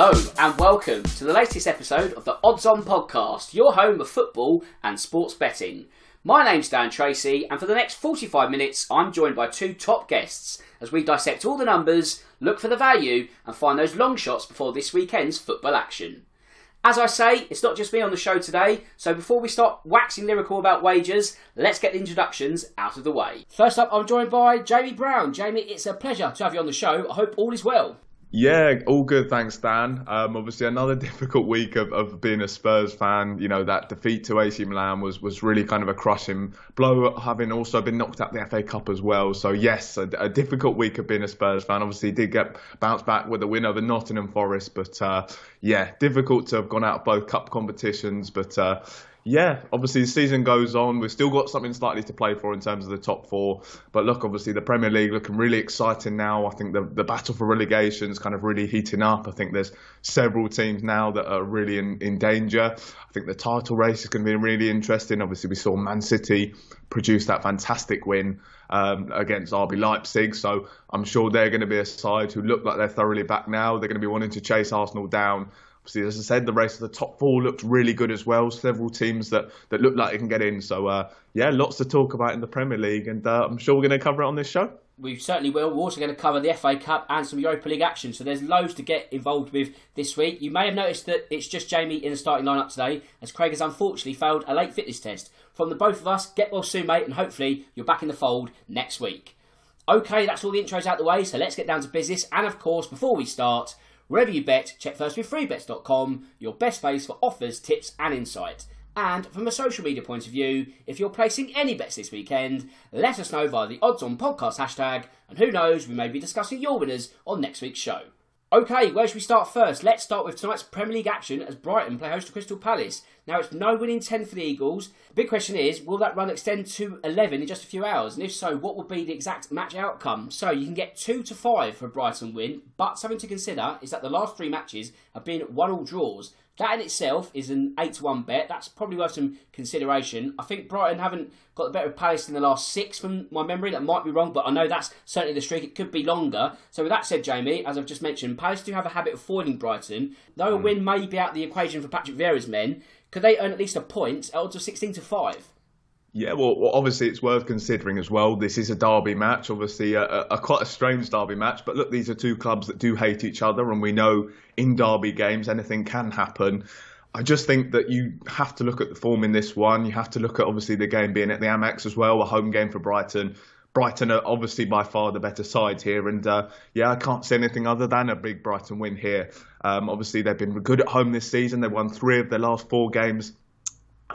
Hello, and welcome to the latest episode of the Odds On Podcast, your home of football and sports betting. My name's Dan Tracey, and for the next 45 minutes, I'm joined by two top guests as we dissect all the numbers, look for the value, and find those long shots before this weekend's football action. As I say, it's not just me on the show today, so before we start waxing lyrical about wagers, let's get the introductions out of the way. First up, I'm joined by Jamie Brown. Jamie, it's a pleasure to have you on the show. I hope all is well. Yeah, all good, thanks, Dan. Um, obviously, another difficult week of, of being a Spurs fan. You know, that defeat to AC Milan was, was really kind of a crushing blow, having also been knocked out the FA Cup as well. So, yes, a, a difficult week of being a Spurs fan. Obviously, did get bounced back with a win over Nottingham Forest, but uh, yeah, difficult to have gone out of both cup competitions. But uh, yeah, obviously the season goes on. We've still got something slightly to play for in terms of the top four. But look, obviously the Premier League looking really exciting now. I think the, the battle for relegation is kind of really heating up. I think there's several teams now that are really in, in danger. I think the title race is going to be really interesting. Obviously, we saw Man City produce that fantastic win um, against RB Leipzig. So I'm sure they're going to be a side who look like they're thoroughly back now. They're going to be wanting to chase Arsenal down obviously, as I said, the race of the top four looked really good as well. Several teams that, that look like they can get in. So, uh, yeah, lots to talk about in the Premier League, and uh, I'm sure we're going to cover it on this show. We certainly will. We're also going to cover the FA Cup and some Europa League action. So there's loads to get involved with this week. You may have noticed that it's just Jamie in the starting lineup today, as Craig has unfortunately failed a late fitness test. From the both of us, get well soon, mate, and hopefully you're back in the fold next week. Okay, that's all the intros out the way, so let's get down to business. And of course, before we start, Wherever you bet, check first with freebets.com, your best place for offers, tips, and insight. And from a social media point of view, if you're placing any bets this weekend, let us know via the Odds On Podcast hashtag, and who knows, we may be discussing your winners on next week's show. Okay, where should we start first? Let's start with tonight's Premier League action as Brighton play host to Crystal Palace. Now, it's no winning 10 for the Eagles. Big question is, will that run extend to 11 in just a few hours? And if so, what will be the exact match outcome? So, you can get 2 to 5 for a Brighton win, but something to consider is that the last three matches have been one all draws. That in itself is an 8 to 1 bet. That's probably worth some consideration. I think Brighton haven't got the better of Palace in the last six from my memory. That might be wrong, but I know that's certainly the streak. It could be longer. So, with that said, Jamie, as I've just mentioned, Palace do have a habit of foiling Brighton. Though a mm. win may be out the equation for Patrick Vieira's men, could they earn at least a point at odds of 16 to 5? Yeah, well, well, obviously it's worth considering as well. This is a derby match, obviously a, a, a, quite a strange derby match. But look, these are two clubs that do hate each other, and we know in derby games anything can happen. I just think that you have to look at the form in this one. You have to look at obviously the game being at the Amex as well, a home game for Brighton. Brighton are obviously by far the better side here, and uh, yeah, I can't say anything other than a big Brighton win here. Um, obviously, they've been good at home this season. They've won three of their last four games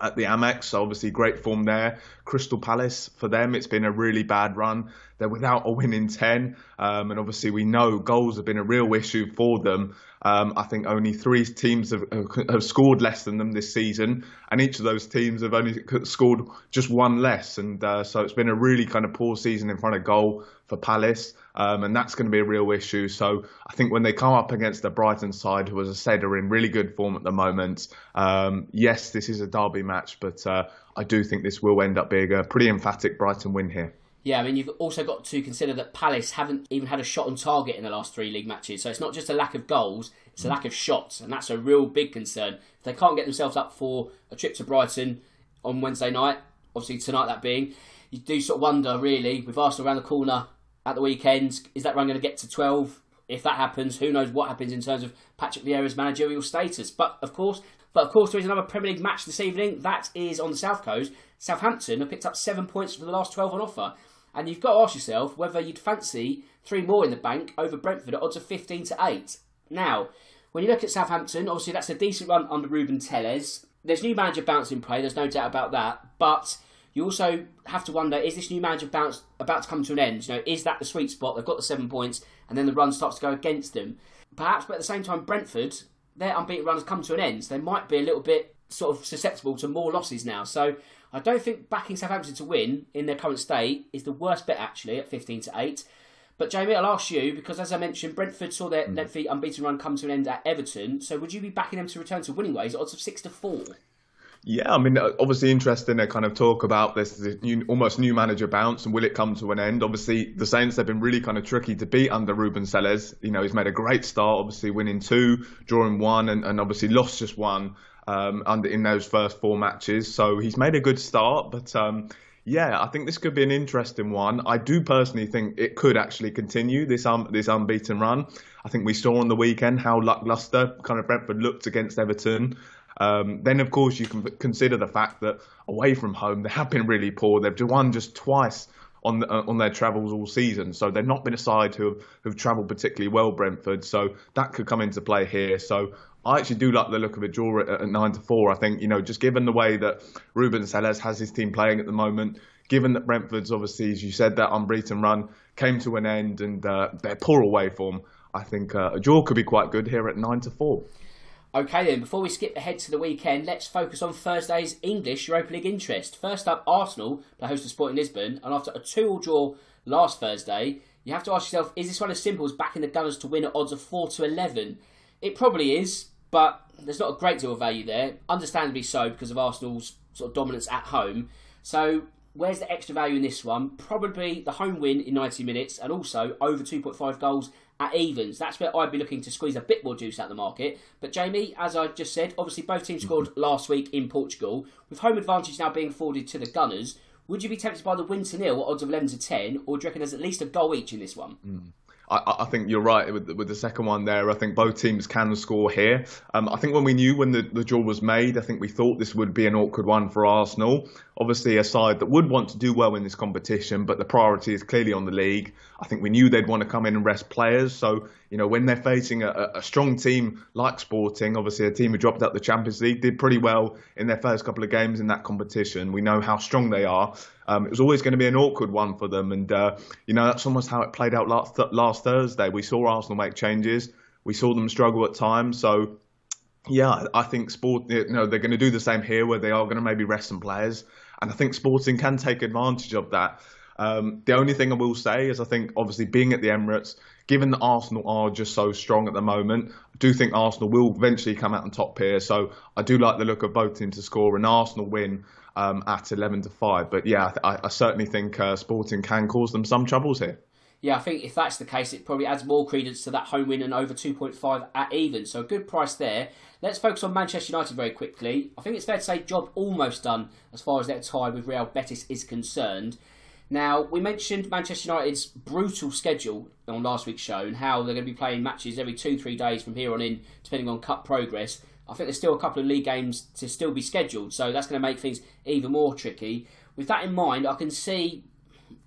at the Amex, so obviously great form there. Crystal Palace, for them, it's been a really bad run. They're without a win in 10, um, and obviously we know goals have been a real issue for them. Um, I think only three teams have, have scored less than them this season, and each of those teams have only scored just one less. And uh, so it's been a really kind of poor season in front of goal for Palace, um, and that's going to be a real issue. So I think when they come up against the Brighton side, who, as I said, are in really good form at the moment, um, yes, this is a derby match, but uh, I do think this will end up being a pretty emphatic Brighton win here. Yeah, I mean, you've also got to consider that Palace haven't even had a shot on target in the last three league matches. So it's not just a lack of goals, it's a lack of shots. And that's a real big concern. If they can't get themselves up for a trip to Brighton on Wednesday night, obviously tonight that being, you do sort of wonder, really, with Arsenal around the corner at the weekend, is that run going to get to 12? If that happens, who knows what happens in terms of Patrick Vieira's managerial status. But of course, but of course, there is another Premier League match this evening. That is on the South Coast. Southampton have picked up seven points for the last 12 on offer. And you've got to ask yourself whether you'd fancy three more in the bank over Brentford at odds of 15 to 8. Now, when you look at Southampton, obviously that's a decent run under Ruben Selles. There's new manager bounce in play, there's no doubt about that. But you also have to wonder is this new manager bounce about to come to an end? You know, is that the sweet spot? They've got the seven points, and then the run starts to go against them. Perhaps, but at the same time, Brentford, their unbeaten run has come to an end. So they might be a little bit sort of susceptible to more losses now. So I don't think backing Southampton to win in their current state is the worst bet actually at 15 to 8. But Jamie, I'll ask you because as I mentioned, Brentford saw their mm. lengthy unbeaten run come to an end at Everton. So would you be backing them to return to winning ways odds of 6 to 4? Yeah, I mean, uh, obviously interesting to kind of talk about this, this new, almost new manager bounce and will it come to an end? Obviously, the Saints have been really kind of tricky to beat under Ruben Selles. You know, he's made a great start, obviously winning two, drawing one, and, and obviously lost just one um, under in those first four matches. So he's made a good start, but um, yeah, I think this could be an interesting one. I do personally think it could actually continue this um, this unbeaten run. I think we saw on the weekend how lackluster kind of Brentford looked against Everton. Um, then, of course, you can consider the fact that away from home they have been really poor. They've won just twice on uh, on their travels all season, so they've not been a side who have, who've travelled particularly well. Brentford, so that could come into play here. So I actually do like the look of a draw at, at nine to four. I think you know just given the way that Ruben Selles has his team playing at the moment, given that Brentford's obviously, as you said, that unbeaten run came to an end and uh, their poor away form, I think uh, a draw could be quite good here at nine to four. Okay then, before we skip ahead to the weekend, let's focus on Thursday's English Europa League interest. First up, Arsenal play host to Sporting Lisbon, and after a 2-all draw last Thursday, you have to ask yourself, is this one as simple as backing the Gunners to win at odds of 4 to 11? It probably is, but there's not a great deal of value there. Understandably so, because of Arsenal's sort of dominance at home. So where's the extra value in this one? Probably the home win in 90 minutes, and also over 2.5 goals at evens. That's where I'd be looking to squeeze a bit more juice out of the market. But Jamie, as I just said, obviously both teams scored mm-hmm. last week in Portugal. With home advantage now being afforded to the Gunners, would you be tempted by the win to nil at odds of 11 to 10, or do you reckon there's at least a goal each in this one? Mm. I, I, think you're right with, with the second one there. I think both teams can score here. Um, I think when we knew when the, the draw was made, I think we thought this would be an awkward one for Arsenal. Obviously, a side that would want to do well in this competition, but the priority is clearly on the league. I think we knew they'd want to come in and rest players. So, you know, when they're facing a, a strong team like Sporting, obviously a team who dropped out the Champions League, did pretty well in their first couple of games in that competition. We know how strong they are. Um, it was always going to be an awkward one for them, and uh, you know that's almost how it played out last last Thursday. We saw Arsenal make changes, we saw them struggle at times. So, yeah, I think sport. You know, they're going to do the same here, where they are going to maybe rest some players, and I think Sporting can take advantage of that. Um, the only thing I will say is I think obviously being at the Emirates, given that Arsenal are just so strong at the moment, I do think Arsenal will eventually come out on top here. So I do like the look of both teams to score an Arsenal win um, at 11 to 5. But yeah, I, I certainly think uh, Sporting can cause them some troubles here. Yeah, I think if that's the case, it probably adds more credence to that home win and over 2.5 at even. So a good price there. Let's focus on Manchester United very quickly. I think it's fair to say job almost done as far as their tie with Real Betis is concerned. Now, we mentioned Manchester United's brutal schedule on last week's show and how they're going to be playing matches every two, three days from here on in, depending on cup progress. I think there's still a couple of league games to still be scheduled, so that's going to make things even more tricky. With that in mind, I can see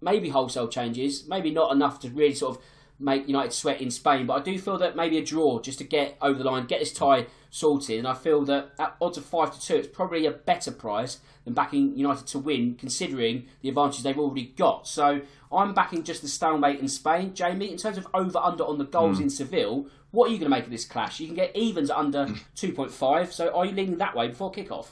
maybe wholesale changes, maybe not enough to really sort of make United sweat in Spain, but I do feel that maybe a draw just to get over the line, get this tie sorted, and I feel that at odds of five to two, it's probably a better price than backing United to win, considering the advantages they've already got. So I'm backing just the stalemate in Spain. Jamie, in terms of over under on the goals mm. in Seville, what are you going to make of this clash? You can get evens under 2.5, so are you leaning that way before kickoff?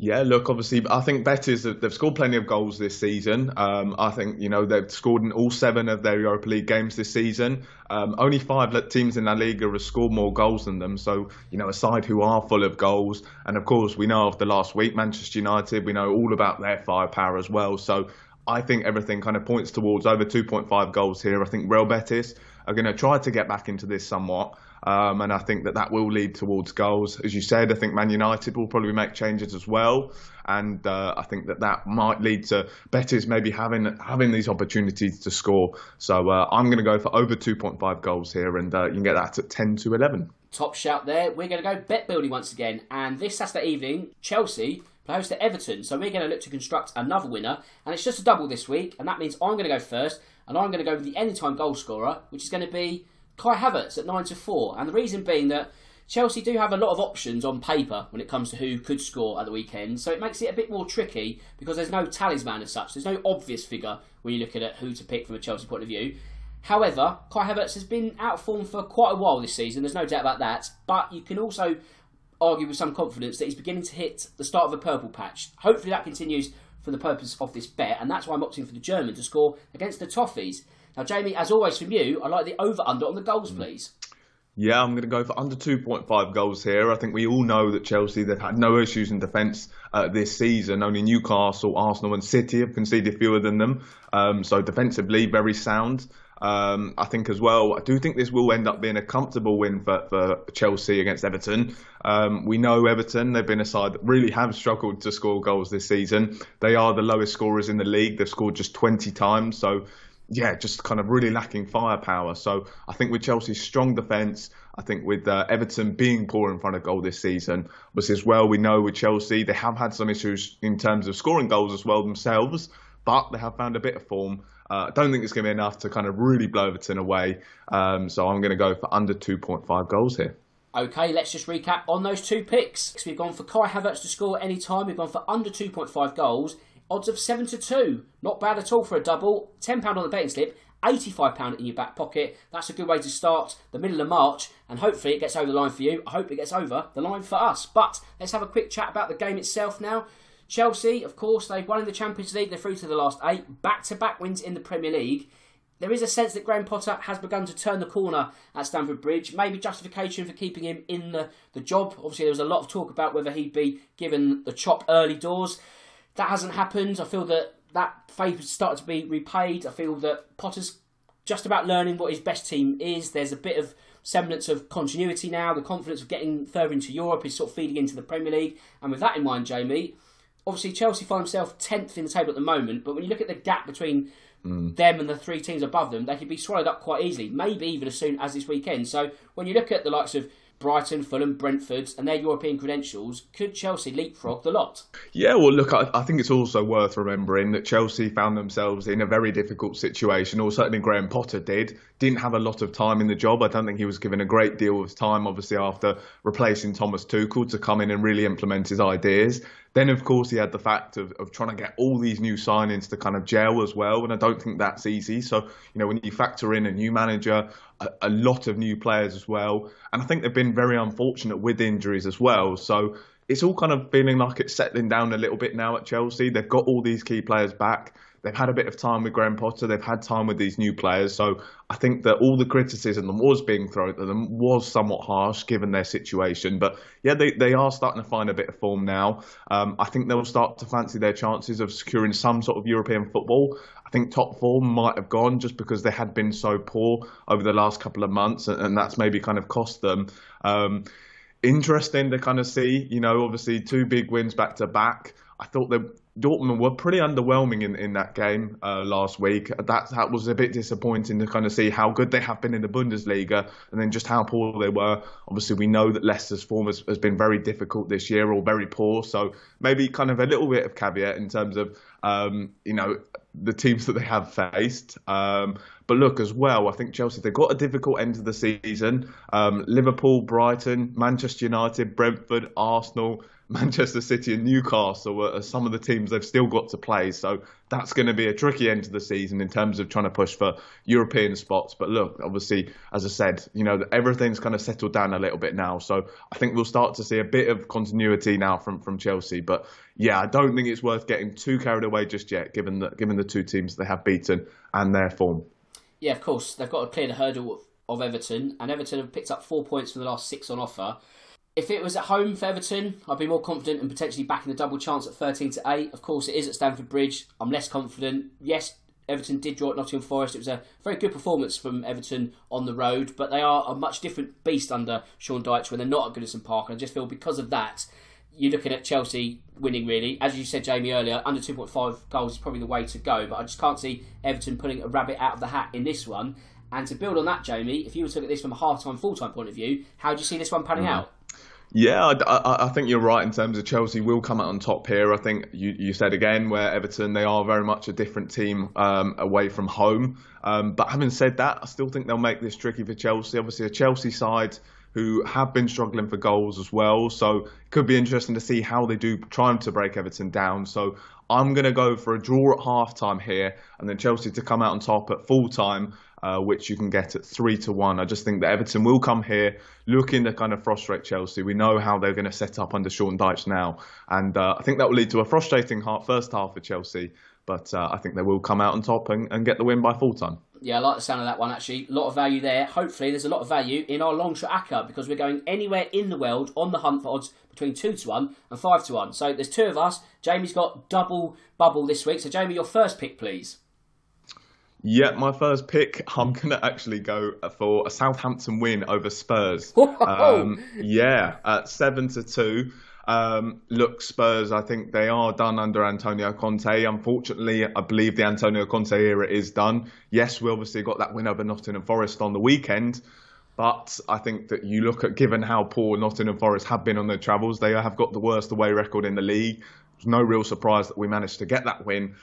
Yeah, look, obviously, I think Betis they've scored plenty of goals this season. Um, I think you know they've scored in all seven of their Europa League games this season. Um, only five teams in La Liga have scored more goals than them. So you know, a side who are full of goals, and of course, we know after last week, Manchester United, we know all about their firepower as well. So I think everything kind of points towards over 2.5 goals here. I think Real Betis are going to try to get back into this somewhat. Um, and I think that that will lead towards goals. As you said, I think Man United will probably make changes as well, and uh, I think that that might lead to Betis maybe having having these opportunities to score. So uh, I'm going to go for over 2.5 goals here, and uh, you can get that at 10 to 11. Top shout there. We're going to go bet building once again, and this Saturday evening, Chelsea play host to Everton. So we're going to look to construct another winner, and it's just a double this week, and that means I'm going to go first, and I'm going to go with the anytime goal scorer, which is going to be Kai Havertz at 9 to 4. And the reason being that Chelsea do have a lot of options on paper when it comes to who could score at the weekend, so it makes it a bit more tricky because there's no talisman as such. There's no obvious figure when you're looking at who to pick from a Chelsea point of view. However, Kai Havertz has been out of form for quite a while this season, there's no doubt about that, but you can also argue with some confidence that he's beginning to hit the start of a purple patch. Hopefully that continues for the purpose of this bet, and that's why I'm opting for the German to score against the Toffees. Now, Jamie, as always from you, I like the over under on the goals, mm. please. Yeah, I'm going to go for under 2.5 goals here. I think we all know that Chelsea, they've had no issues in defence uh, this season. Only Newcastle, Arsenal, and City have conceded fewer than them. Um, so defensively, very sound. Um, I think as well, I do think this will end up being a comfortable win for, for Chelsea against Everton. Um, we know Everton, they've been a side that really have struggled to score goals this season. They are the lowest scorers in the league. They've scored just 20 times. So, yeah, just kind of really lacking firepower. So I think with Chelsea's strong defence, I think with uh, Everton being poor in front of goal this season, but as well, we know with Chelsea, they have had some issues in terms of scoring goals as well themselves, but they have found a bit of form. Uh, I don't think it's going to be enough to kind of really blow Everton away. Um, so I'm going to go for under 2.5 goals here. Okay, let's just recap on those two picks. We've gone for Kai Havertz to score any time. We've gone for under 2.5 goals. Odds of 7 to 2. Not bad at all for a double. £10 on the betting slip. £85 in your back pocket. That's a good way to start the middle of March, and hopefully it gets over the line for you. I hope it gets over the line for us. But let's have a quick chat about the game itself now. Chelsea, of course, they've won in the Champions League. They're through to the last eight. Back to back wins in the Premier League. There is a sense that Graham Potter has begun to turn the corner at Stamford Bridge. Maybe justification for keeping him in the, the job. Obviously, there was a lot of talk about whether he'd be given the chop early doors. That hasn't happened. I feel that that faith has started to be repaid. I feel that Potter's just about learning what his best team is. There's a bit of semblance of continuity now. The confidence of getting further into Europe is sort of feeding into the Premier League. And with that in mind, Jamie, obviously Chelsea find themselves tenth in the table at the moment, but when you look at the gap between mm. them and the three teams above them, they could be swallowed up quite easily, maybe even as soon as this weekend. So when you look at the likes of Brighton, Fulham, Brentford, and their European credentials, could Chelsea leapfrog the lot? Yeah, well, look, I, I, think it's also worth remembering that Chelsea found themselves in a very difficult situation, or certainly Graham Potter did. Didn't have a lot of time in the job. I don't think he was given a great deal of time, obviously, after replacing Thomas Tuchel to come in and really implement his ideas. Then, of course, he had the fact of, of trying to get all these new signings to kind of gel as well. And I don't think that's easy. So, you know, when you factor in a new manager, a, a lot of new players as well, and I think they've been very unfortunate with injuries as well. So, it's all kind of feeling like it's settling down a little bit now at Chelsea. They've got all these key players back. They've had a bit of time with Graham Potter. They've had time with these new players. So I think that all the criticism that was being thrown at them was somewhat harsh given their situation. But yeah, they, they are starting to find a bit of form now. Um, I think they'll start to fancy their chances of securing some sort of European football. I think top four might have gone just because they had been so poor over the last couple of months, and, and that's maybe kind of cost them. Um, interesting to kind of see, you know, obviously two big wins back to back. I thought that Dortmund were pretty underwhelming in, in that game uh, last week. That that was a bit disappointing to kind of see how good they have been in the Bundesliga and then just how poor they were. Obviously, we know that Leicester's form has, has been very difficult this year or very poor. So maybe kind of a little bit of caveat in terms of um, you know the teams that they have faced. Um, but look, as well, I think Chelsea they've got a difficult end of the season. Um, Liverpool, Brighton, Manchester United, Brentford, Arsenal, Manchester City, and Newcastle are some of the teams they've still got to play. So that's going to be a tricky end to the season in terms of trying to push for European spots. But look, obviously, as I said, you know everything's kind of settled down a little bit now. So I think we'll start to see a bit of continuity now from from Chelsea. But yeah, I don't think it's worth getting too carried away just yet, given the given the two teams they have beaten and their form. Yeah, of course they've got to clear the hurdle of, Everton, and Everton have picked up four points from the last six on offer. If it was at home for Everton, I'd be more confident and potentially backing the double chance at 13 to 8. Of course, it is at Stamford Bridge. I'm less confident. Yes, Everton did draw at Nottingham Forest. It was a very good performance from Everton on the road, but they are a much different beast under Sean Dyche when they're not at Goodison Park. And I just feel because of that, you're looking at Chelsea winning really. As you said, Jamie, earlier, under 2.5 goals is probably the way to go, but I just can't see Everton pulling a rabbit out of the hat in this one. And to build on that, Jamie, if you were to look at this from a half time, full time point of view, how do you see this one panning mm. out? Yeah, I, I, I, think you're right in terms of Chelsea will come out on top here. I think you, you said again where Everton they are very much a different team um, away from home. Um, but having said that, I still think they'll make this tricky for Chelsea. Obviously, a Chelsea side who have been struggling for goals as well. So it could be interesting to see how they do trying to break Everton down. So I'm going to go for a draw at half time here and then Chelsea to come out on top at full time uh, which you can get at three to one. I just think that Everton will come here looking to kind of frustrate Chelsea. We know how they're going to set up under Sean Dyche now, and uh, I think that will lead to a frustrating first half for Chelsea. But uh, I think they will come out on top and, and get the win by full time. Yeah, I like the sound of that one actually. A lot of value there. Hopefully, there's a lot of value in our long shot ACCA because we're going anywhere in the world on the hunt for odds between 2 to 1 and 5 to 1. So there's two of us. Jamie's got double bubble this week. So, Jamie, your first pick, please. Yeah, my first pick, I'm going to actually go for a Southampton win over Spurs. Um, yeah, at 7 to 2. Um, look, Spurs, I think they are done under Antonio Conte. Unfortunately, I believe the Antonio Conte era is done. Yes, we obviously got that win over Nottingham Forest on the weekend, but I think that you look at given how poor Nottingham Forest have been on their travels, they have got the worst away record in the league. No real surprise that we managed to get that win.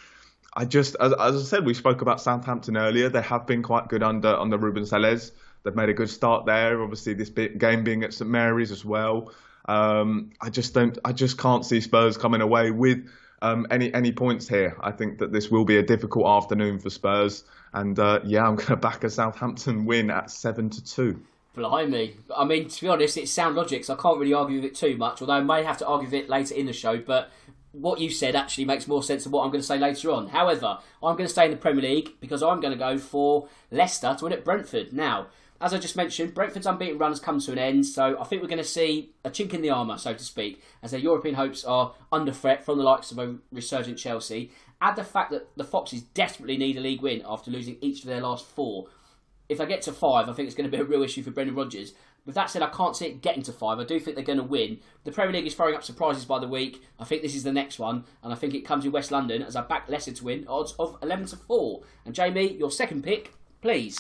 I just, as, as I said, we spoke about Southampton earlier. They have been quite good under under Ruben Selles. They've made a good start there. Obviously, this game being at St Mary's as well. Um, I just don't. I just can't see Spurs coming away with um, any any points here. I think that this will be a difficult afternoon for Spurs, and uh, yeah, I'm going to back a Southampton win at seven to two. Blimey. I mean, to be honest, it's sound logic, so I can't really argue with it too much, although I may have to argue with it later in the show, but what you said actually makes more sense than what I'm going to say later on. However, I'm going to stay in the Premier League because I'm going to go for Leicester to win at Brentford. Now, as I just mentioned, Brentford's unbeaten run has come to an end, so I think we're going to see a chink in the armour, so to speak, as their European hopes are under threat from the likes of a resurgent Chelsea. Add the fact that the Foxes desperately need a league win after losing each of their last four. If they get to five, I think it's going to be a real issue for Brendan Rodgers. With that said, I can't see it getting to five. I do think they're going to win. The Premier League is throwing up surprises by the week. I think this is the next one, and I think it comes in West London as I back Leicester to win, odds of 11 to 4. And Jamie, your second pick, please.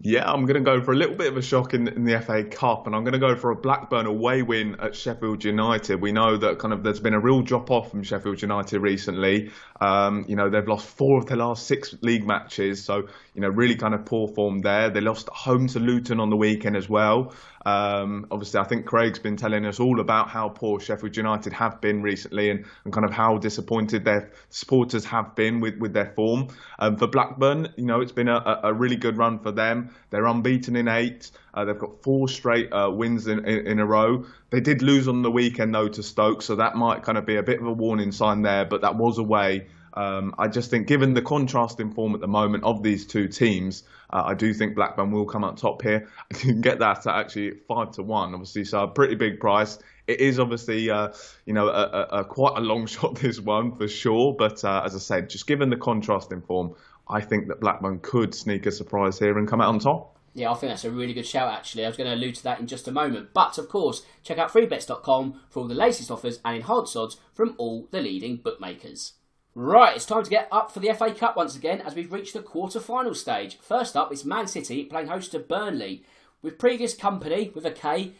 Yeah, I'm going to go for a little bit of a shock in, in, the FA Cup, and I'm going to go for a Blackburn away win at Sheffield United. We know that kind of there's been a real drop off from Sheffield United recently. Um, you know, they've lost four of their last six league matches, so you know, really kind of poor form there. They lost home to Luton on the weekend as well. Um, obviously, I think Craig's been telling us all about how poor Sheffield United have been recently and, and kind of how disappointed their supporters have been with, with their form. Um, for Blackburn, you know, it's been a, a really good run for them. They're unbeaten in eight. Uh, they've got four straight uh, wins in, in, in, a row. They did lose on the weekend, though, to Stoke, so that might kind of be a bit of a warning sign there, but that was away. Um, I just think, given the contrast in form at the moment of these two teams, uh, I do think Blackburn will come out top here. I can get that at actually five to one, obviously, so a pretty big price. It is obviously, uh, you know, a, a, a, quite a long shot this one for sure. But uh, as I said, just given the contrast in form, I think that Blackburn could sneak a surprise here and come out on top. Yeah, I think that's a really good shout, actually. I was going to allude to that in just a moment. But, of course, check out freebets.com for all the latest offers and enhanced odds from all the leading bookmakers. Right, it's time to get up for the FA Cup once again as we've reached the quarter final stage. First up is Man City playing host to Burnley. With previous Kompany, with a K,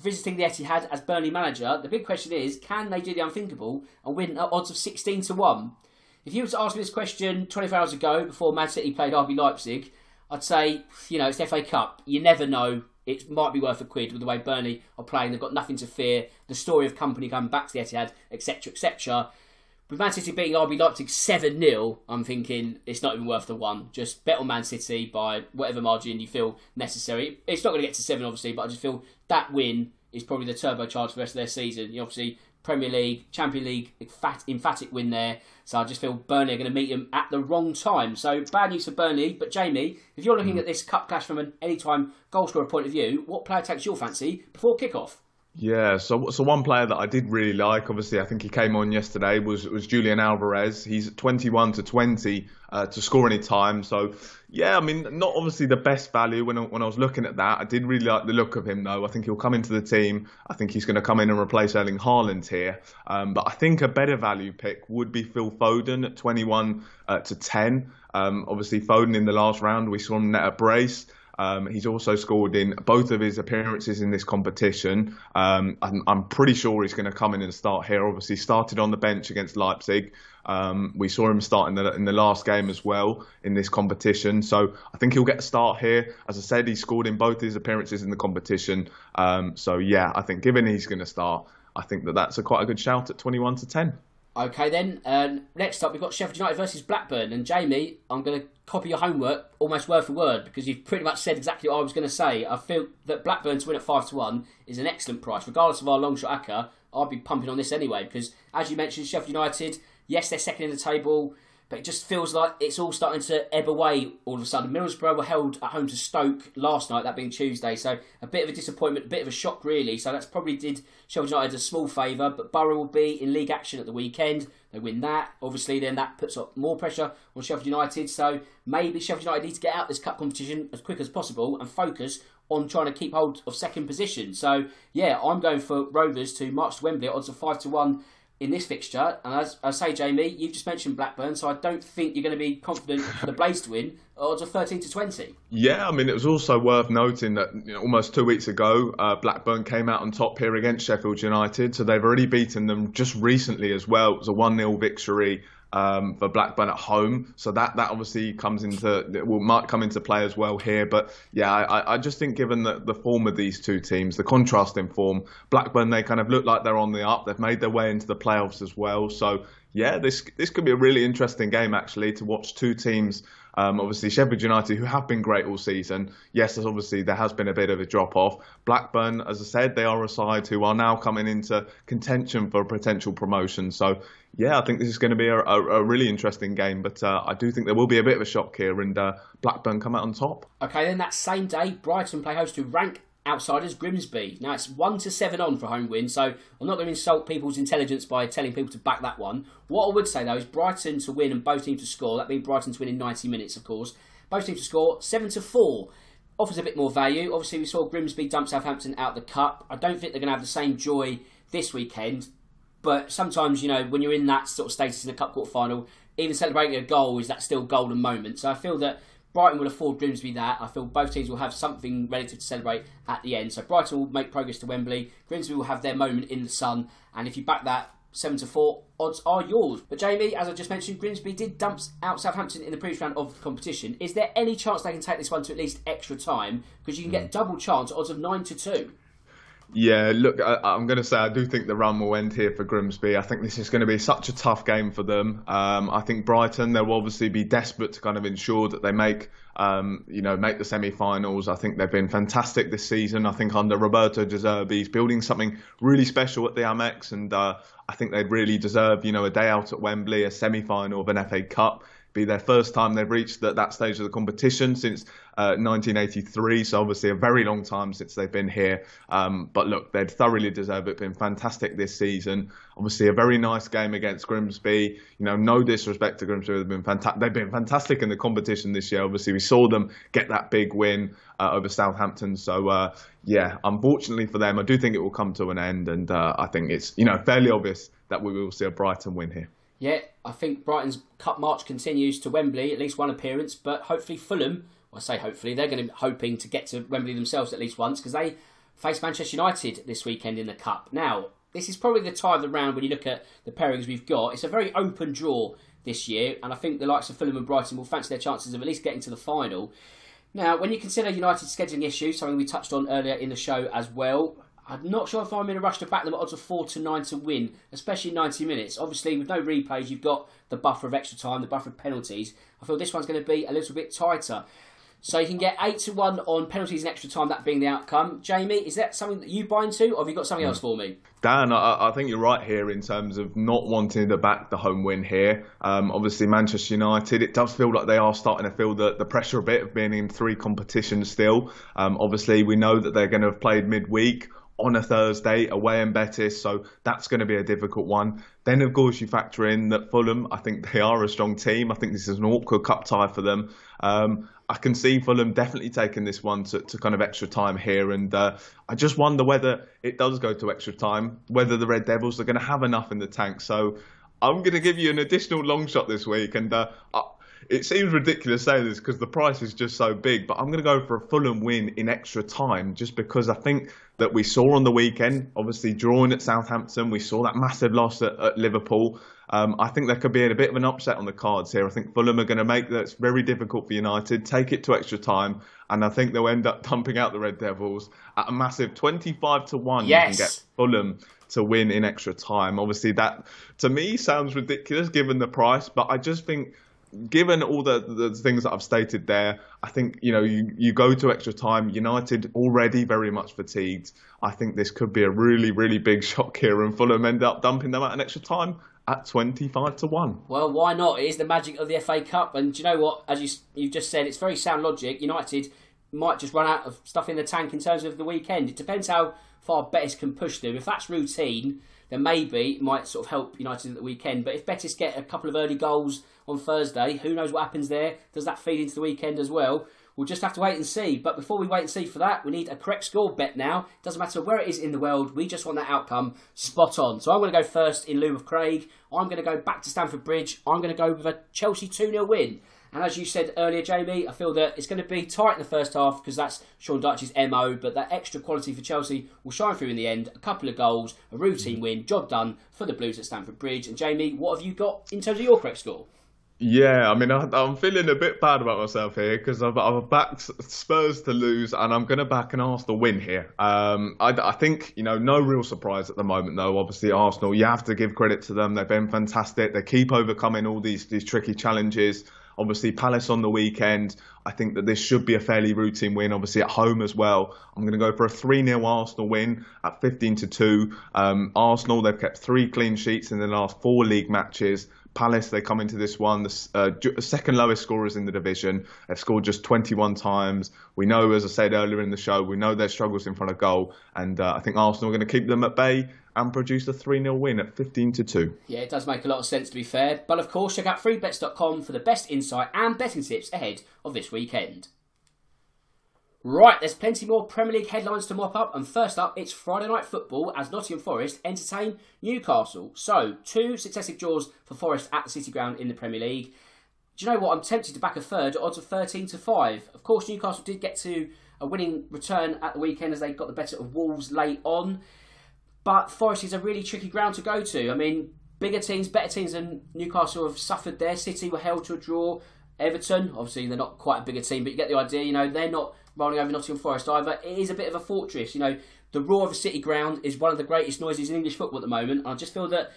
visiting the Etihad as Burnley manager, the big question is can they do the unthinkable and win at odds of 16 to 1? If you were to ask me this question 24 hours ago before Man City played RB Leipzig, I'd say, you know, it's the FA Cup. You never know. It might be worth a quid with the way Burnley are playing. They've got nothing to fear. The story of Kompany coming back to the Etihad, etc., etc with Man City beating RB Leipzig 7 0, I'm thinking it's not even worth the one. Just bet on Man City by whatever margin you feel necessary. It's not going to get to 7, obviously, but I just feel that win is probably the turbocharge for the rest of their season. You obviously, Premier League, Champions League, emphatic win there. So I just feel Burnley are going to meet them at the wrong time. So bad news for Burnley. But Jamie, if you're looking mm. at this cup clash from an anytime goalscorer point of view, what player takes your fancy before kickoff? Yeah, so so one player that I did really like, obviously, I think he came on yesterday was was Julian Alvarez. He's 21 to 20 uh, to score any time. So yeah, I mean, not obviously the best value when I, when I was looking at that. I did really like the look of him though. I think he'll come into the team. I think he's going to come in and replace Erling Haaland here. Um, but I think a better value pick would be Phil Foden at 21 uh, to 10. Um, obviously, Foden in the last round we saw him net a brace. Um, he's also scored in both of his appearances in this competition. Um, I'm, I'm, pretty sure he's going to come in and start here. Obviously, started on the bench against Leipzig. Um, we saw him start in the in the last game as well in this competition. So I think he'll get a start here. As I said, he scored in both his appearances in the competition. Um, so yeah, I think given he's going to start, I think that that's a quite a good shout at 21 to 10. Okay, then. Um, next up, we've got Sheffield United versus Blackburn. And Jamie, I'm going to copy your homework almost word for word because you've pretty much said exactly what I was going to say. I feel that Blackburn to win at 5 to 1 is an excellent price. Regardless of our long shot ACCA, I'd be pumping on this anyway because, as you mentioned, Sheffield United, yes, they're second in the table. But it just feels like it's all starting to ebb away all of a sudden. Middlesbrough were held at home to Stoke last night, that being Tuesday, so a bit of a disappointment, a bit of a shock really. So that's probably did Sheffield United a small favour, but Boro will be in league action at the weekend. They win that, obviously, then that puts up more pressure on Sheffield United. So maybe Sheffield United need to get out this cup competition as quick as possible and focus on trying to keep hold of second position. So yeah, I'm going for Rovers to march to Wembley odds of five to one in this fixture. And as I say, Jamie, you've just mentioned Blackburn, so I don't think you're going to be confident for the Blades to win. Odds of 13 to 20. Yeah, I mean, it was also worth noting that you know, almost two weeks ago, uh, Blackburn came out on top here against Sheffield United. So they've already beaten them just recently as well. It was a 1 0 victory um, for Blackburn at home. So that, that obviously comes into will might come into play as well here. But yeah, I, I just think given the, the form of these two teams, the contrast in form, Blackburn they kind of look like they're on the up. They've made their way into the playoffs as well. So yeah, this this could be a really interesting game actually to watch two teams. Um, obviously, Sheffield United, who have been great all season. Yes, obviously there has been a bit of a drop off. Blackburn, as I said, they are a side who are now coming into contention for potential promotion. So yeah, I think this is going to be a, a, a really interesting game. But uh, I do think there will be a bit of a shock here, and uh, Blackburn come out on top. Okay, then that same day, Brighton play host to rank outsiders Grimsby. Now it's one to seven on for home win, so I'm not going to insult people's intelligence by telling people to back that one. What I would say though is Brighton to win and both teams to score. That means Brighton to win in 90 minutes, of course. Both teams to score seven to four. Offers a bit more value. Obviously, we saw Grimsby dump Southampton out of the cup. I don't think they're going to have the same joy this weekend. But sometimes, you know, when you're in that sort of status in a cup quarter final, even celebrating a goal is that still golden moment. So I feel that Brighton will afford Grimsby that. I feel both teams will have something relative to celebrate at the end. So Brighton will make progress to Wembley. Grimsby will have their moment in the sun. And if you back that seven to four, odds are yours. But Jamie, as I just mentioned, Grimsby did dump out Southampton in the previous round of the competition. Is there any chance they can take this one to at least extra time? Because you can get hmm. double chance, odds of nine to two. Yeah, look, I, am going to say I do think the run will end here for Grimsby. I think this is going to be such a tough game for them. Um, I think Brighton they'll obviously be desperate to kind of ensure that they make, um, you know, make the semi-finals. I think they've been fantastic this season. I think under Roberto De Zerbi, he's building something really special at the Amex, and uh, I think they'd really deserve, you know, a day out at Wembley, a semi-final of an FA Cup be their first time they've reached that, that stage of the competition since uh, 1983. So obviously a very long time since they've been here. Um, but look, they'd thoroughly deserve it. Been fantastic this season. Obviously a very nice game against Grimsby. You know, no disrespect to Grimsby, they've been fantastic. They've been fantastic in the competition this year. Obviously, we saw them get that big win uh, over Southampton. So uh, yeah, unfortunately for them, I do think it will come to an end, and uh, I think it's you know fairly obvious that we will see a Brighton win here. Yeah, I think Brighton's cup march continues to Wembley, at least one appearance, but hopefully Fulham, well, I say hopefully, they're going to be hoping to get to Wembley themselves at least once because they face Manchester United this weekend in the cup. Now, this is probably the tie of the round when you look at the pairings we've got. It's a very open draw this year, and I think the likes of Fulham and Brighton will fancy their chances of at least getting to the final. Now, when you consider United's scheduling issues, something we touched on earlier in the show as well, I'm not sure if I'm in a rush to back them at odds of 4 to 9 to win, especially 90 minutes. Obviously, with no replays, you've got the buffer of extra time, the buffer of penalties. I feel this one's going to be a little bit tighter. So you can get 8 to 1 on penalties and extra time, that being the outcome. Jamie, is that something that you buy into, or have you got something mm. else for me? Dan, I, I, think you're right here in terms of not wanting to back the home win here. Um, obviously, Manchester United, it does feel like they are starting to feel the, the pressure a bit of being in three competitions still. Um, obviously, we know that they're going to have played midweek on a Thursday away in Betis, so that's going to be a difficult one. Then, of course, you factor in that Fulham, I think they are a strong team. I think this is an awkward cup tie for them. Um, I can see Fulham definitely taking this one to, to kind of extra time here, and uh, I just wonder whether it does go to extra time, whether the Red Devils are going to have enough in the tank. So I'm going to give you an additional long shot this week, and uh, it seems ridiculous saying this because the price is just so big, but I'm going to go for a Fulham win in extra time just because I think that we saw on the weekend, obviously drawing at Southampton, we saw that massive loss at, at Liverpool. Um, I think there could be a bit of an upset on the cards here. I think Fulham are going to make that very difficult for United, take it to extra time, and I think they'll end up dumping out the Red Devils at a massive 25 to 1. Yes. You can get Fulham to win in extra time. Obviously, that to me sounds ridiculous given the price, but I just think given all the, the things that I've stated there, I think you know you, you go to extra time. United already very much fatigued. I think this could be a really really big shock here, and Fulham end up dumping them at an extra time at 25 to 1. Well, why not? It is the magic of the FA Cup. And do you know what? As you, you've just said, it's very sound logic. United might just run out of stuff in the tank in terms of the weekend. It depends how far Betis can push them. If that's routine, then maybe it might sort of help United at the weekend. But if Betis get a couple of early goals on Thursday, who knows what happens there? Does that feed into the weekend as well? We'll just have to wait and see. But before we wait and see for that, we need a correct score bet now. Doesn't matter where it is in the world, we just want that outcome spot on. So I'm going to go first in lieu of Craig. I'm going to go back to Stamford Bridge. I'm going to go with a Chelsea 2 0 win. And as you said earlier, Jamie, I feel that it's going to be tight in the first half because that's Sean Dyche's MO, but that extra quality for Chelsea will shine through in the end. A couple of goals, a routine win, job done for the Blues at Stamford Bridge. And Jamie, what have you got in terms of your correct score? Yeah, I mean, I, am feeling a bit bad about myself here because I've, I've backed Spurs to lose, and I'm going to back an Arsenal win here. Um, I, I, think you know, no real surprise at the moment, though. Obviously, Arsenal, you have to give credit to them; they've been fantastic. They keep overcoming all these these tricky challenges. Obviously, Palace on the weekend. I think that this should be a fairly routine win. Obviously, at home as well. I'm going to go for a 3 0 Arsenal win at 15 to 2. Um, Arsenal, they've kept three clean sheets in the last four league matches. Palace, they come into this one, the uh, second lowest scorers in the division. They've scored just 21 times. We know, as I said earlier in the show, we know their struggles in front of goal. And uh, I think Arsenal are going to keep them at bay and produce a 3 0 win at 15 to 2. Yeah, it does make a lot of sense to be fair. But of course, check out freebets.com for the best insight and betting tips ahead of this weekend. Right, there's plenty more Premier League headlines to mop up, and first up, it's Friday night football as Nottingham Forest entertain Newcastle. So, two successive draws for Forest at the City Ground in the Premier League. Do you know what? I'm tempted to back a third odds of 13 to 5. Of course, Newcastle did get to a winning return at the weekend as they got the better of Wolves late on. But Forest is a really tricky ground to go to. I mean, bigger teams, better teams than Newcastle have suffered there. City were held to a draw. Everton, obviously, they're not quite a bigger team, but you get the idea. You know, they're not rolling over Nottingham Forest either. Uh, it is a bit of a fortress. You know, the roar of a city ground is one of the greatest noises in English football at the moment. I just feel that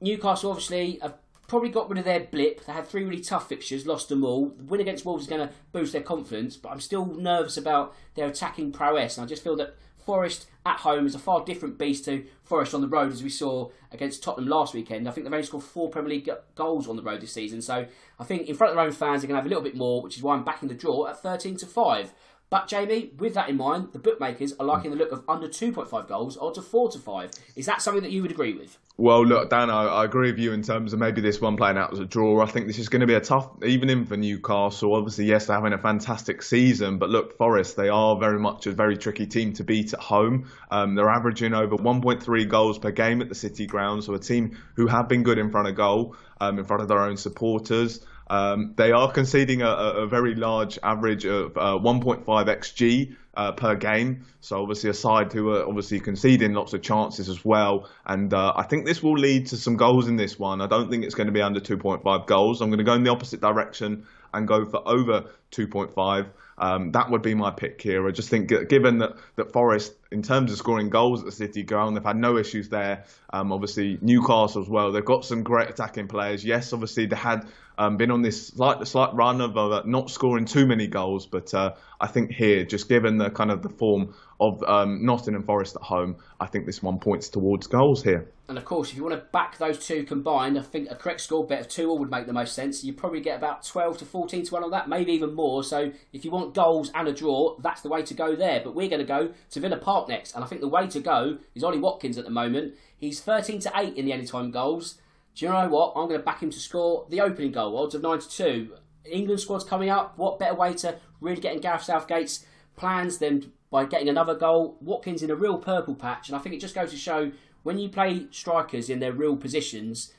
Newcastle obviously have probably got rid of their blip. They had three really tough fixtures, lost them all. The win against Wolves is going to boost their confidence, but I'm still nervous about their attacking prowess. And I just feel that Forest at home is a far different beast to Forest on the road, as we saw against Tottenham last weekend. I think they've only scored four Premier League goals on the road this season, so I think in front of their own fans they're going to have a little bit more, which is why I'm backing the draw at 13 to 5. But Jamie, with that in mind, the bookmakers are liking the look of under 2.5 goals, odds of 4 to 5. Is that something that you would agree with? Well, look, Dan, I, I, agree with you in terms of maybe this one playing out as a draw. I think this is going to be a tough evening for Newcastle. Obviously, yes, they're having a fantastic season, but look, Forest, they are very much a very tricky team to beat at home. Um, they're averaging over 1.3 goals per game at the City Ground, so a team who have been good in front of goal, um, in front of their own supporters. Um, they are conceding a, a, very large average of uh, 1.5 xg uh, per game. So obviously a side who are obviously conceding lots of chances as well. And uh, I think this will lead to some goals in this one. I don't think it's going to be under 2.5 goals. I'm going to go in the opposite direction and go for over 2.5. Um, that would be my pick here. I just think, given that, that Forest, in terms of scoring goals at the City Ground, they've had no issues there. Um, obviously, Newcastle as well. They've got some great attacking players. Yes, obviously they had um, been on this slight slight run of uh, not scoring too many goals, but uh, I think here, just given the kind of the form of um, Nottingham Forest at home, I think this one points towards goals here. And of course, if you want to back those two combined, I think a correct score bet of two all would make the most sense. You probably get about twelve to fourteen to one on that, maybe even more. So if you want goals and a draw, that's the way to go there. But we're going to go to Villa Park next, and I think the way to go is Ollie Watkins at the moment. He's thirteen to eight in the anytime goals. Do you know what? I'm going to back him to score the opening goal, odds of 9 to 2. England squad's coming up. What better way to really get in Gareth Southgate's plans than by getting another goal? Watkins in a real purple patch, and I think it just goes to show when you play strikers in their real positions,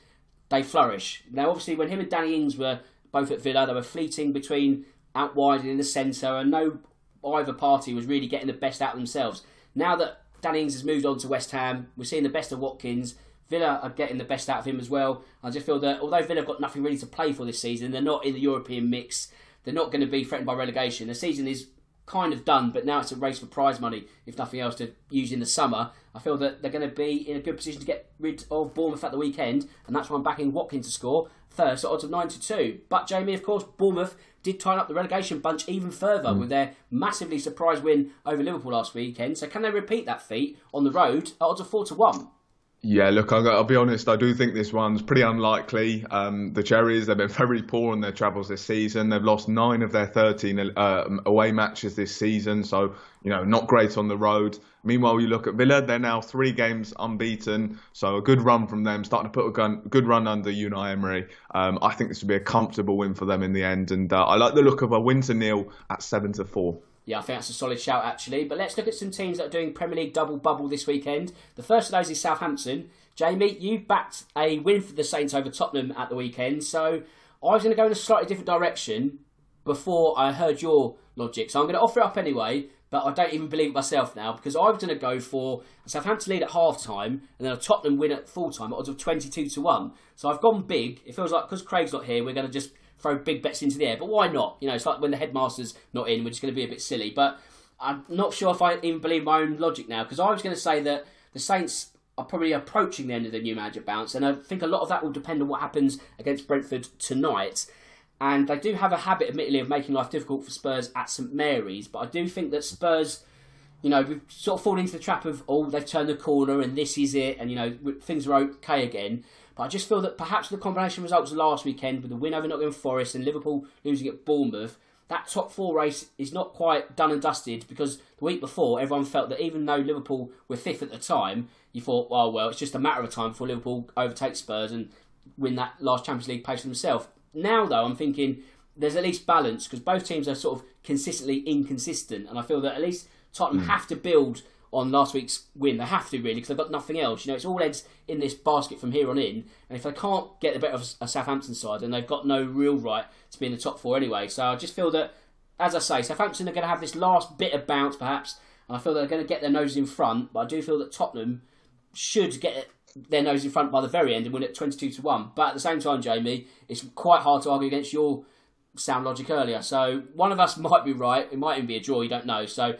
they flourish. Now, obviously, when him and Danny Ings were both at Villa, they were fleeting between out wide and in the centre, and no either party was really getting the best out of themselves. Now that Danny Ings has moved on to West Ham, we're seeing the best of Watkins. Villa are getting the best out of him as well. I just feel that although Villa have got nothing really to play for this season, they're not in the European mix. They're not going to be threatened by relegation. The season is kind of done, but now it's a race for prize money, if nothing else, to use in the summer. I feel that they're going to be in a good position to get rid of Bournemouth at the weekend, and that's why I'm backing Watkins to score first at odds of 9 to 2. But Jamie, of course, Bournemouth did tie up the relegation bunch even further mm. with their massively surprise win over Liverpool last weekend. So can they repeat that feat on the road at odds of 4 to 1? Yeah, look, I'll be honest. I do think this one's pretty unlikely. Um, the Cherries, they've been very poor in their travels this season. They've lost nine of their 13 uh, away matches this season, so, you know, not great on the road. Meanwhile, you look at Villa, they're now three games unbeaten, so a good run from them, starting to put a gun, good run under Unai Emery. Um, I think this will be a comfortable win for them in the end, and uh, I like the look of a win to nil at 7 to 4. Yeah, I think that's a solid shout actually. But let's look at some teams that are doing Premier League double bubble this weekend. The first of those is Southampton. Jamie, you backed a win for the Saints over Tottenham at the weekend, so I was going to go in a slightly different direction before I heard your logic. So I'm going to offer it up anyway, but I don't even believe it myself now because I was going to go for a Southampton lead at half time and then a Tottenham win at full time at odds of 22 to 1. So I've gone big. It feels like because Craig's not here, we're going to just throw big bets into the air. But why not? You know, it's like when the headmaster's not in, we're just going to be a bit silly. But I'm not sure if I even believe my own logic now because I was going to say that the Saints are probably approaching the end of the new manager bounce, and I think a lot of that will depend on what happens against Brentford tonight. And they do have a habit, admittedly, of making life difficult for Spurs at St Mary's, but I do think that Spurs, you know, we've sort of fallen into the trap of, oh, they've turned the corner and this is it, and, you know, things are okay again. But I just feel that perhaps the combination of results last weekend with the win over Nottingham Forest and Liverpool losing at Bournemouth, that top four race is not quite done and dusted because the week before everyone felt that even though Liverpool were fifth at the time, you thought, oh well, it's just a matter of time before Liverpool overtake Spurs and win that last Champions League place for themselves. Now though, I'm thinking there's at least balance because both teams are sort of consistently inconsistent, and I feel that at least Tottenham mm. have to build on last week's win. They have to really because they've got nothing else. You know, it's all eggs in this basket from here on in. And if they can't get the better of a Southampton side, then they've got no real right to be in the top four anyway. So I just feel that, as I say, Southampton are going to have this last bit of bounce perhaps, and I feel they're going to get their noses in front. But I do feel that Tottenham should get their nose in front by the very end and win it 22 to 1. But at the same time, Jamie, it's quite hard to argue against your sound logic earlier. So one of us might be right. It might even be a draw. You don't know. So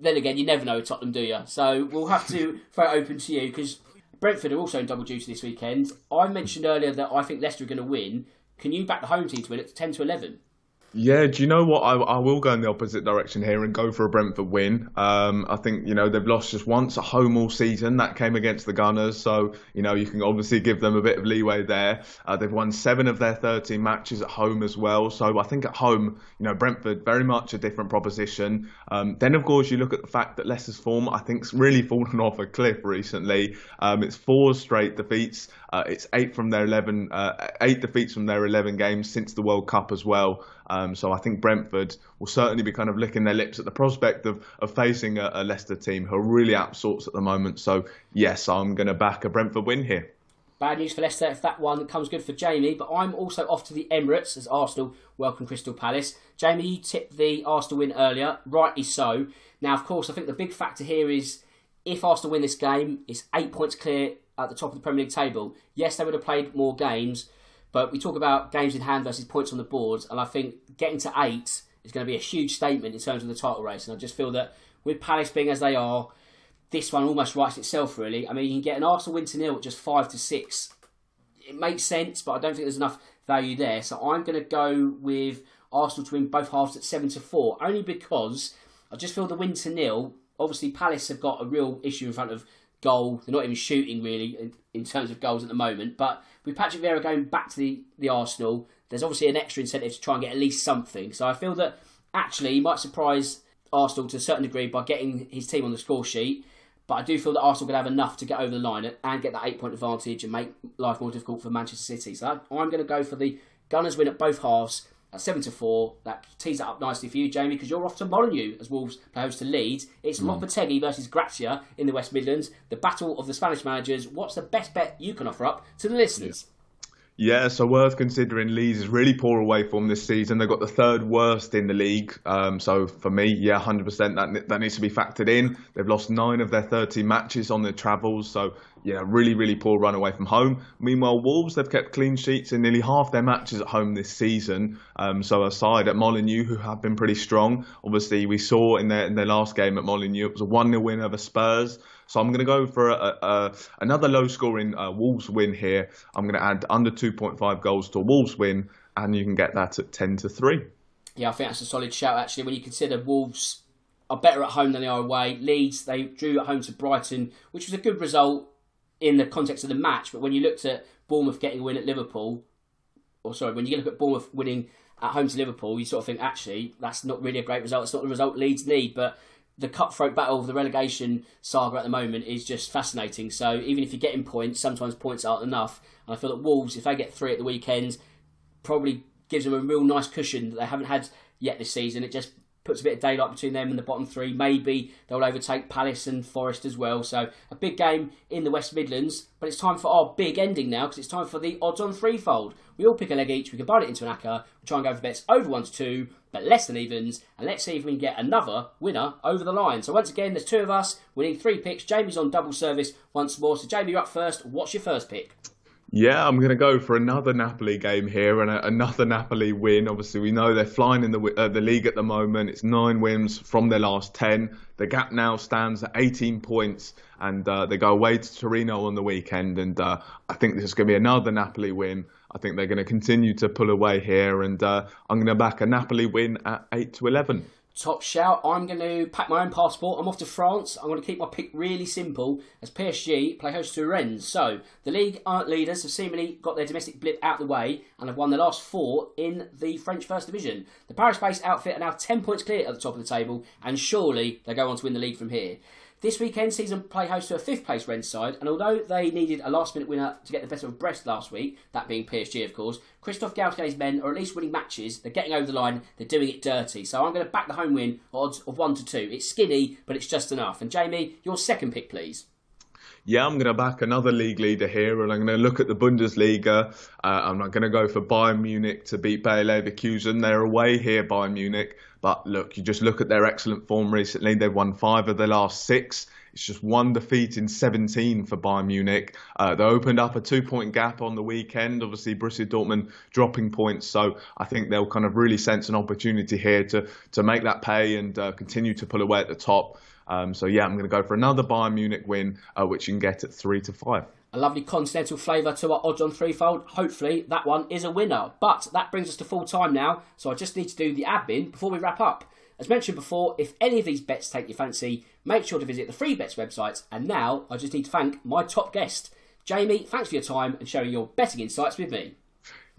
then again, you never know with Tottenham, do you? So we'll have to throw it open to you because Brentford are also in double duty this weekend. I mentioned earlier that I think Leicester are going to win. Can you back the home team to win at 10 to 11? Yeah, do you know what? I, I will go in the opposite direction here and go for a Brentford win. Um, I think, you know, they've lost just once at home all season. That came against the Gunners. So, you know, you can obviously give them a bit of leeway there. Uh, they've won seven of their 13 matches at home as well. So I think at home, you know, Brentford, very much a different proposition. Um, then, of course, you look at the fact that Leicester's form, I think, has really fallen off a cliff recently. Um, it's four straight defeats. Uh, it's eight from their 11, uh, eight defeats from their 11 games since the World Cup as well. Um, so I think Brentford will certainly be kind of licking their lips at the prospect of, of facing a, a Leicester team who are really out sorts at the moment. So yes, I'm going to back a Brentford win here. Bad news for Leicester if that one comes good for Jamie, but I'm also off to the Emirates as Arsenal welcome Crystal Palace. Jamie, you tipped the Arsenal win earlier, rightly so. Now, of course, I think the big factor here is if Arsenal win this game, it's eight points clear at the top of the Premier League table. Yes, they would have played more games, but we talk about games in hand versus points on the board, and I think getting to eight is going to be a huge statement in terms of the title race. And I just feel that with Palace being as they are, this one almost writes itself. Really, I mean, you can get an Arsenal win to nil at just five to six. It makes sense, but I don't think there's enough value there. So I'm going to go with Arsenal to win both halves at seven to four, only because I just feel the win to nil. Obviously, Palace have got a real issue in front of goal. They're not even shooting really in, in terms of goals at the moment. But with Patrick Vieira going back to the, the Arsenal, there's obviously an extra incentive to try and get at least something. So I feel that actually he might surprise Arsenal to a certain degree by getting his team on the score sheet. But I do feel that Arsenal could have enough to get over the line and get that eight point advantage and make life more difficult for Manchester City. So I'm going to go for the Gunners win at both halves at 7 to 4. That tees that up nicely for you, Jamie, because you're off to Molineux as Wolves play host to Leeds. It's mm. Lopetegui versus Gracia in the West Midlands, the battle of the Spanish managers. What's the best bet you can offer up to the listeners? Yeah. Yeah, so worth considering Leeds is really poor away form this season. They've got the third worst in the league. Um, so for me, yeah, 100% that that needs to be factored in. They've lost nine of their 30 matches on their travels. So yeah, really, really poor run away from home. Meanwhile, Wolves, they've kept clean sheets in nearly half their matches at home this season. Um, so aside at Molineux, who have been pretty strong. Obviously, we saw in their, in their last game at Molineux, it was a 1 0 win over Spurs. So I'm going to go for a, a, another low scoring uh, Wolves win here. I'm going to add under 2.5 goals to a Wolves win, and you can get that at 10 to 3. Yeah, I think that's a solid shout actually. When you consider Wolves are better at home than they are away. Leeds they drew at home to Brighton, which was a good result. in the context of the match, but when you looked at Bournemouth getting a win at Liverpool, or sorry, when you look at Bournemouth winning at home to Liverpool, you sort of think actually that's not really a great result. It's not the result Leeds need, but the cutthroat battle of the relegation saga at the moment is just fascinating. So even if you're getting points, sometimes points aren't enough. And I feel that Wolves, if they get three at the weekend, probably gives them a real nice cushion that they haven't had yet this season. It just puts a bit of daylight between them and the bottom three. Maybe they'll overtake Palace and Forest as well. So a big game in the West Midlands. But it's time for our big ending now because it's time for the odds on threefold. We all pick a leg each. We combine it into an acca. We try and go for bets over one to two, but less than evens. And let's see if we can get another winner over the line. So once again, there's two of us. We need three picks. Jamie's on double service once more. So Jamie, you're up first. What's your first pick? Yeah, I'm going to go for another Napoli game here and a, another Napoli win. Obviously, we know they're flying in the uh, the league at the moment. It's nine wins from their last ten. The gap now stands at 18 points, and uh, they go away to Torino on the weekend. And uh, I think this is going to be another Napoli win. I think they're going to continue to pull away here, and uh, I'm going to back a Napoli win at eight to eleven. Top shout. I'm going to pack my own passport. I'm off to France. I'm going to keep my pick really simple as PSG play host to Rennes. So, the league leaders have seemingly got their domestic blip out the way and have won the last four in the French First Division. The Paris based outfit are now 10 points clear at the top of the table, and surely they go on to win the league from here. This weekend Season play host to a fifth place Rennes side, and although they needed a last minute winner to get the better of Brest last week, that being PSG of course, Christophe Galtier's men are at least winning matches, they're getting over the line, they're doing it dirty. So I'm going to back the home win odds of 1 to 2. It's skinny, but it's just enough. And Jamie, your second pick please yeah, I'm going to back another league leader here, and I'm going to look at the Bundesliga. Uh, I'm not going to go for Bayern Munich to beat Bayer Leverkusen. They're away here, Bayern Munich. But look, you just look at their excellent form recently. They've won five of their last six. It's just one defeat in 17 for Bayern Munich. Uh, they opened up a two-point gap on the weekend. Obviously, Borussia Dortmund dropping points, so I think they'll kind of really sense an opportunity here to to make that pay and uh, continue to pull away at the top. Um, so yeah, I'm going to go for another Bayern Munich win, uh, which you can get at three to five. A lovely continental flavour to our odds on threefold. Hopefully that one is a winner. But that brings us to full time now, so I just need to do the admin before we wrap up. As mentioned before, if any of these bets take your fancy, make sure to visit the free bets website. And now I just need to thank my top guest. Jamie, thanks for your time and sharing your betting insights with me.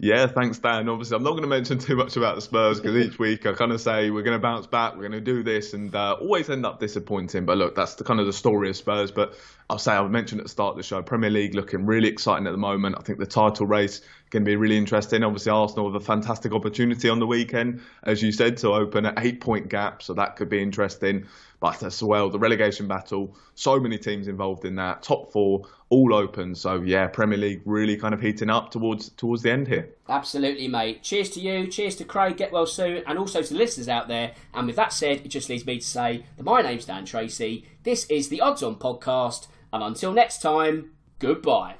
Yeah, thanks, Dan. Obviously, I'm not going to mention too much about the Spurs because each week I kind of say we're going to bounce back, we're going to do this, and uh, always end up disappointing. But look, that's the kind of the story of Spurs. But I'll say I mentioned at the start of the show, Premier League looking really exciting at the moment. I think the title race going to be really interesting. Obviously, Arsenal have a fantastic opportunity on the weekend, as you said, to open an eight-point gap, so that could be interesting. But as well, the relegation battle, so many teams involved in that. Top four, all open. So yeah, Premier League really kind of heating up towards towards the end here. Absolutely, mate. Cheers to you. Cheers to Craig. Get well soon, and also to listeners out there. And with that said, it just leaves me to say that my name's Dan Tracey. This is the Odds On podcast, and until next time, goodbye.